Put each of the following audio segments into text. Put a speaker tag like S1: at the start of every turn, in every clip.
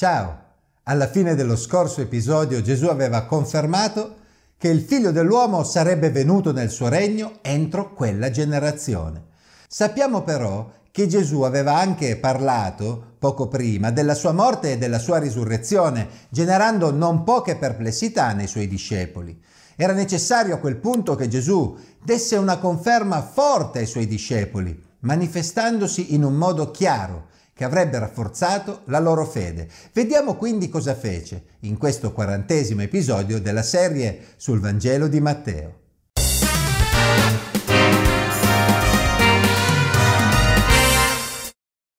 S1: Ciao! Alla fine dello scorso episodio Gesù aveva confermato che il figlio dell'uomo sarebbe venuto nel suo regno entro quella generazione. Sappiamo però che Gesù aveva anche parlato poco prima della sua morte e della sua risurrezione, generando non poche perplessità nei suoi discepoli. Era necessario a quel punto che Gesù desse una conferma forte ai suoi discepoli, manifestandosi in un modo chiaro che avrebbe rafforzato la loro fede. Vediamo quindi cosa fece in questo quarantesimo episodio della serie sul Vangelo di Matteo.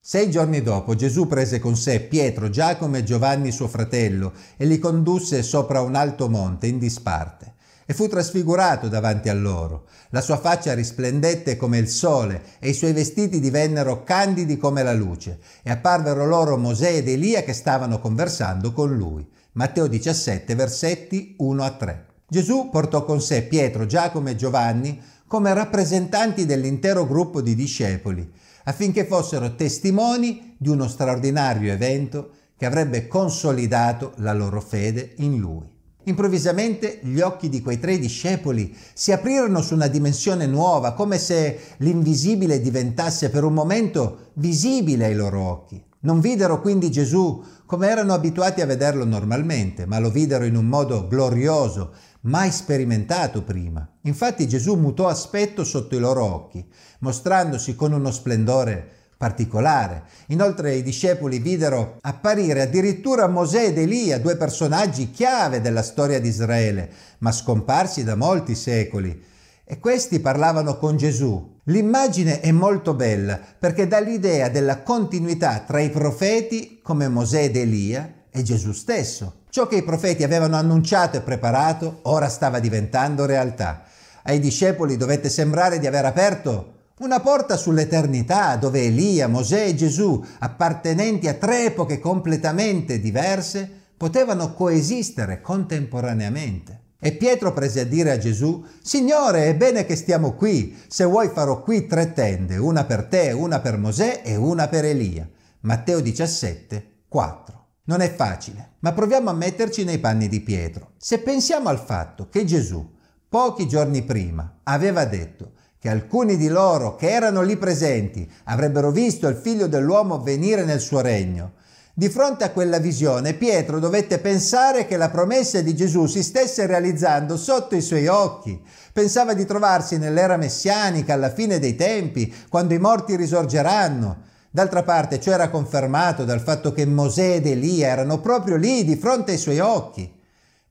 S1: Sei giorni dopo Gesù prese con sé Pietro, Giacomo e Giovanni suo fratello e li condusse sopra un alto monte in disparte e fu trasfigurato davanti a loro. La sua faccia risplendette come il sole e i suoi vestiti divennero candidi come la luce e apparvero loro Mosè ed Elia che stavano conversando con lui. Matteo 17 versetti 1 a 3. Gesù portò con sé Pietro, Giacomo e Giovanni come rappresentanti dell'intero gruppo di discepoli affinché fossero testimoni di uno straordinario evento che avrebbe consolidato la loro fede in lui. Improvvisamente gli occhi di quei tre discepoli si aprirono su una dimensione nuova, come se l'invisibile diventasse per un momento visibile ai loro occhi. Non videro quindi Gesù come erano abituati a vederlo normalmente, ma lo videro in un modo glorioso, mai sperimentato prima. Infatti Gesù mutò aspetto sotto i loro occhi, mostrandosi con uno splendore particolare. Inoltre i discepoli videro apparire addirittura Mosè ed Elia, due personaggi chiave della storia di Israele, ma scomparsi da molti secoli. E questi parlavano con Gesù. L'immagine è molto bella perché dà l'idea della continuità tra i profeti come Mosè ed Elia e Gesù stesso. Ciò che i profeti avevano annunciato e preparato ora stava diventando realtà. Ai discepoli dovette sembrare di aver aperto una porta sull'eternità dove Elia, Mosè e Gesù, appartenenti a tre epoche completamente diverse, potevano coesistere contemporaneamente. E Pietro prese a dire a Gesù, Signore, è bene che stiamo qui, se vuoi farò qui tre tende, una per te, una per Mosè e una per Elia. Matteo 17, 4. Non è facile, ma proviamo a metterci nei panni di Pietro. Se pensiamo al fatto che Gesù, pochi giorni prima, aveva detto, che alcuni di loro che erano lì presenti avrebbero visto il figlio dell'uomo venire nel suo regno. Di fronte a quella visione Pietro dovette pensare che la promessa di Gesù si stesse realizzando sotto i suoi occhi. Pensava di trovarsi nell'era messianica alla fine dei tempi, quando i morti risorgeranno. D'altra parte ciò era confermato dal fatto che Mosè ed Elia erano proprio lì di fronte ai suoi occhi.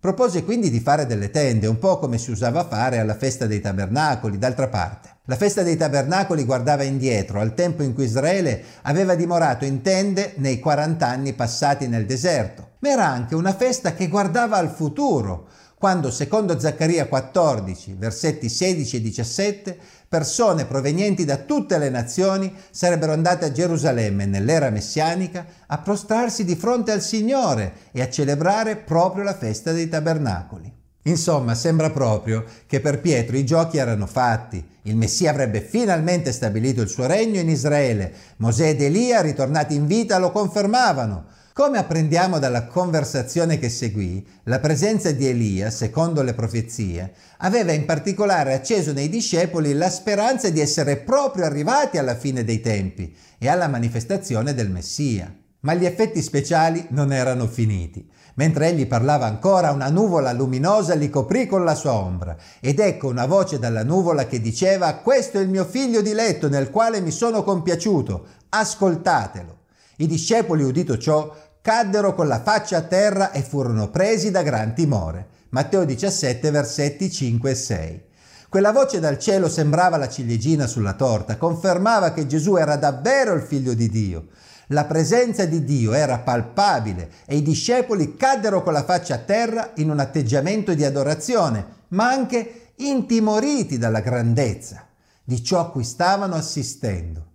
S1: Propose quindi di fare delle tende, un po' come si usava fare alla festa dei tabernacoli, d'altra parte. La festa dei tabernacoli guardava indietro, al tempo in cui Israele aveva dimorato in tende nei 40 anni passati nel deserto, ma era anche una festa che guardava al futuro, quando, secondo Zaccaria 14, versetti 16 e 17, persone provenienti da tutte le nazioni sarebbero andate a Gerusalemme nell'era messianica a prostrarsi di fronte al Signore e a celebrare proprio la festa dei tabernacoli. Insomma, sembra proprio che per Pietro i giochi erano fatti. Il Messia avrebbe finalmente stabilito il suo regno in Israele. Mosè ed Elia, ritornati in vita, lo confermavano. Come apprendiamo dalla conversazione che seguì, la presenza di Elia, secondo le profezie, aveva in particolare acceso nei discepoli la speranza di essere proprio arrivati alla fine dei tempi e alla manifestazione del Messia. Ma gli effetti speciali non erano finiti. Mentre egli parlava ancora, una nuvola luminosa li coprì con la sua ombra. Ed ecco una voce dalla nuvola che diceva: Questo è il mio figlio diletto nel quale mi sono compiaciuto. Ascoltatelo. I discepoli, udito ciò, caddero con la faccia a terra e furono presi da gran timore. Matteo 17, versetti 5 e 6. Quella voce dal cielo sembrava la ciliegina sulla torta, confermava che Gesù era davvero il figlio di Dio. La presenza di Dio era palpabile e i discepoli caddero con la faccia a terra in un atteggiamento di adorazione, ma anche intimoriti dalla grandezza di ciò a cui stavano assistendo.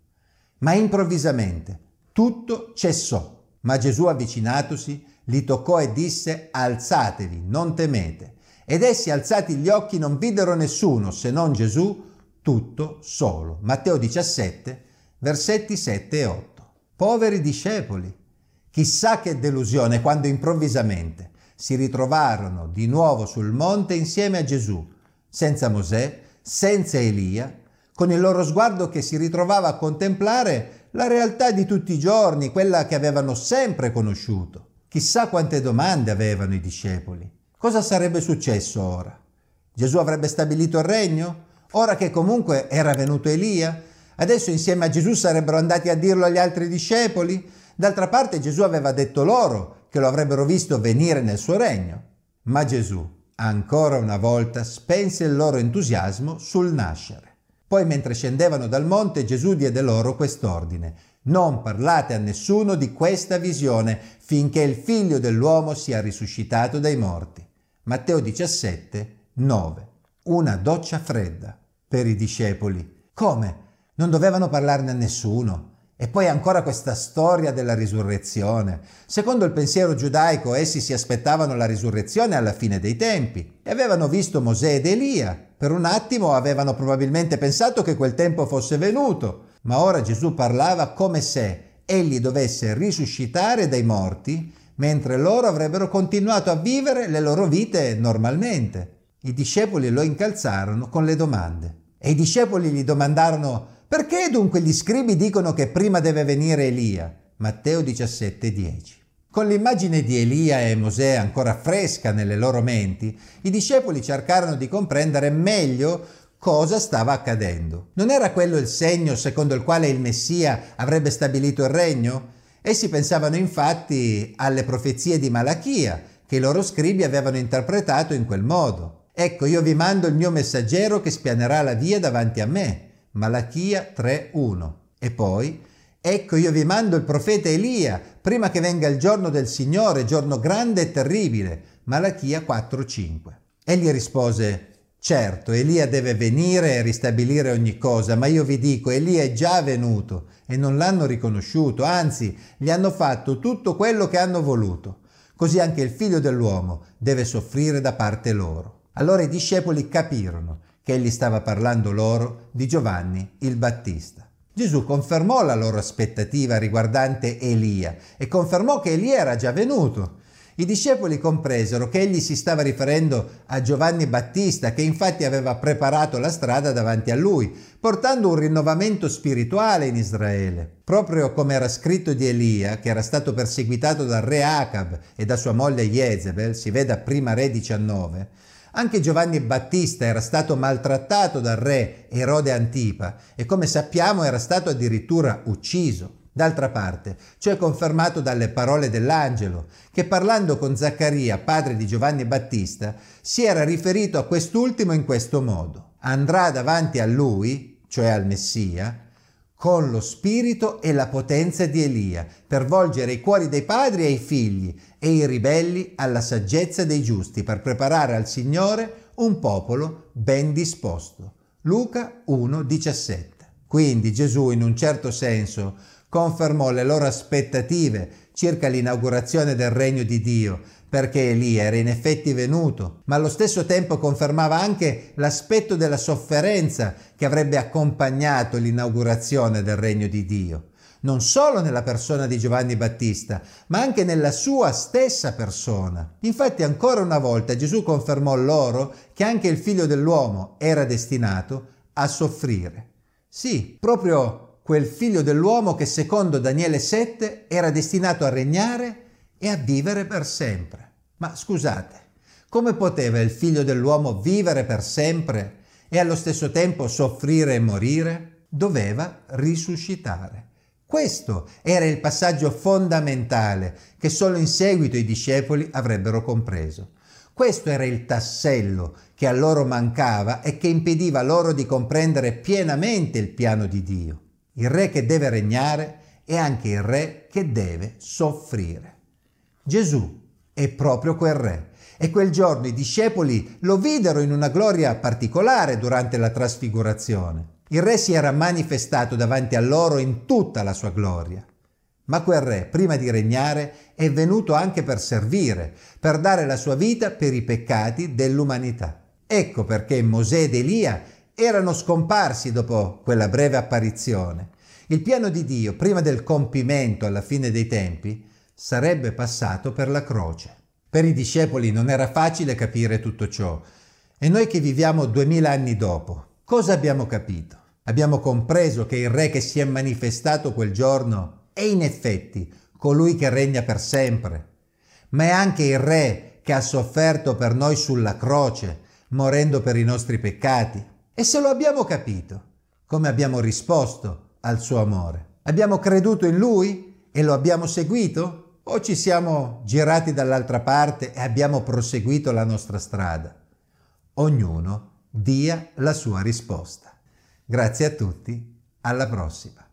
S1: Ma improvvisamente tutto cessò. Ma Gesù avvicinatosi li toccò e disse alzatevi, non temete. Ed essi alzati gli occhi non videro nessuno se non Gesù tutto solo. Matteo 17, versetti 7 e 8. Poveri discepoli, Chissà che delusione quando improvvisamente si ritrovarono di nuovo sul monte insieme a Gesù, senza Mosè, senza Elia, con il loro sguardo che si ritrovava a contemplare la realtà di tutti i giorni, quella che avevano sempre conosciuto. Chissà quante domande avevano i discepoli. Cosa sarebbe successo ora? Gesù avrebbe stabilito il regno? Ora che comunque era venuto Elia? Adesso insieme a Gesù sarebbero andati a dirlo agli altri discepoli? D'altra parte Gesù aveva detto loro che lo avrebbero visto venire nel suo regno. Ma Gesù, ancora una volta, spense il loro entusiasmo sul nascere. Poi mentre scendevano dal monte Gesù diede loro quest'ordine. Non parlate a nessuno di questa visione finché il figlio dell'uomo sia risuscitato dai morti. Matteo 17, 9. Una doccia fredda per i discepoli. Come? Non dovevano parlarne a nessuno. E poi ancora questa storia della risurrezione. Secondo il pensiero giudaico essi si aspettavano la risurrezione alla fine dei tempi e avevano visto Mosè ed Elia. Per un attimo avevano probabilmente pensato che quel tempo fosse venuto, ma ora Gesù parlava come se egli dovesse risuscitare dai morti, mentre loro avrebbero continuato a vivere le loro vite normalmente. I discepoli lo incalzarono con le domande e i discepoli gli domandarono perché dunque gli scribi dicono che prima deve venire Elia? Matteo 17:10. Con l'immagine di Elia e Mosè ancora fresca nelle loro menti, i discepoli cercarono di comprendere meglio cosa stava accadendo. Non era quello il segno secondo il quale il Messia avrebbe stabilito il regno? Essi pensavano infatti alle profezie di Malachia, che i loro scribi avevano interpretato in quel modo. Ecco, io vi mando il mio messaggero che spianerà la via davanti a me. Malachia 3.1. E poi, ecco io vi mando il profeta Elia, prima che venga il giorno del Signore, giorno grande e terribile. Malachia 4.5. Egli rispose, certo, Elia deve venire e ristabilire ogni cosa, ma io vi dico, Elia è già venuto e non l'hanno riconosciuto, anzi, gli hanno fatto tutto quello che hanno voluto. Così anche il figlio dell'uomo deve soffrire da parte loro. Allora i discepoli capirono che egli stava parlando loro di Giovanni il Battista. Gesù confermò la loro aspettativa riguardante Elia e confermò che Elia era già venuto. I discepoli compresero che egli si stava riferendo a Giovanni Battista, che infatti aveva preparato la strada davanti a lui, portando un rinnovamento spirituale in Israele. Proprio come era scritto di Elia, che era stato perseguitato dal re Acab e da sua moglie Jezebel, si vede a prima re 19, anche Giovanni Battista era stato maltrattato dal re Erode Antipa e come sappiamo era stato addirittura ucciso. D'altra parte, ciò è confermato dalle parole dell'angelo, che parlando con Zaccaria, padre di Giovanni Battista, si era riferito a quest'ultimo in questo modo. Andrà davanti a lui, cioè al Messia, con lo spirito e la potenza di Elia, per volgere i cuori dei padri ai figli e i ribelli alla saggezza dei giusti, per preparare al Signore un popolo ben disposto. Luca 1,17. Quindi Gesù, in un certo senso, confermò le loro aspettative circa l'inaugurazione del regno di Dio, perché Elia era in effetti venuto, ma allo stesso tempo confermava anche l'aspetto della sofferenza che avrebbe accompagnato l'inaugurazione del regno di Dio, non solo nella persona di Giovanni Battista, ma anche nella sua stessa persona. Infatti ancora una volta Gesù confermò loro che anche il figlio dell'uomo era destinato a soffrire. Sì, proprio quel figlio dell'uomo che secondo Daniele 7 era destinato a regnare e a vivere per sempre. Ma scusate, come poteva il figlio dell'uomo vivere per sempre e allo stesso tempo soffrire e morire? Doveva risuscitare. Questo era il passaggio fondamentale che solo in seguito i discepoli avrebbero compreso. Questo era il tassello che a loro mancava e che impediva loro di comprendere pienamente il piano di Dio. Il re che deve regnare è anche il re che deve soffrire. Gesù è proprio quel re. E quel giorno i discepoli lo videro in una gloria particolare durante la trasfigurazione. Il re si era manifestato davanti a loro in tutta la sua gloria. Ma quel re, prima di regnare, è venuto anche per servire, per dare la sua vita per i peccati dell'umanità. Ecco perché Mosè ed Elia erano scomparsi dopo quella breve apparizione. Il piano di Dio, prima del compimento alla fine dei tempi, sarebbe passato per la croce. Per i discepoli non era facile capire tutto ciò. E noi che viviamo duemila anni dopo, cosa abbiamo capito? Abbiamo compreso che il Re che si è manifestato quel giorno è in effetti colui che regna per sempre, ma è anche il Re che ha sofferto per noi sulla croce, morendo per i nostri peccati. E se lo abbiamo capito, come abbiamo risposto al suo amore? Abbiamo creduto in Lui e lo abbiamo seguito? O ci siamo girati dall'altra parte e abbiamo proseguito la nostra strada? Ognuno dia la sua risposta. Grazie a tutti, alla prossima.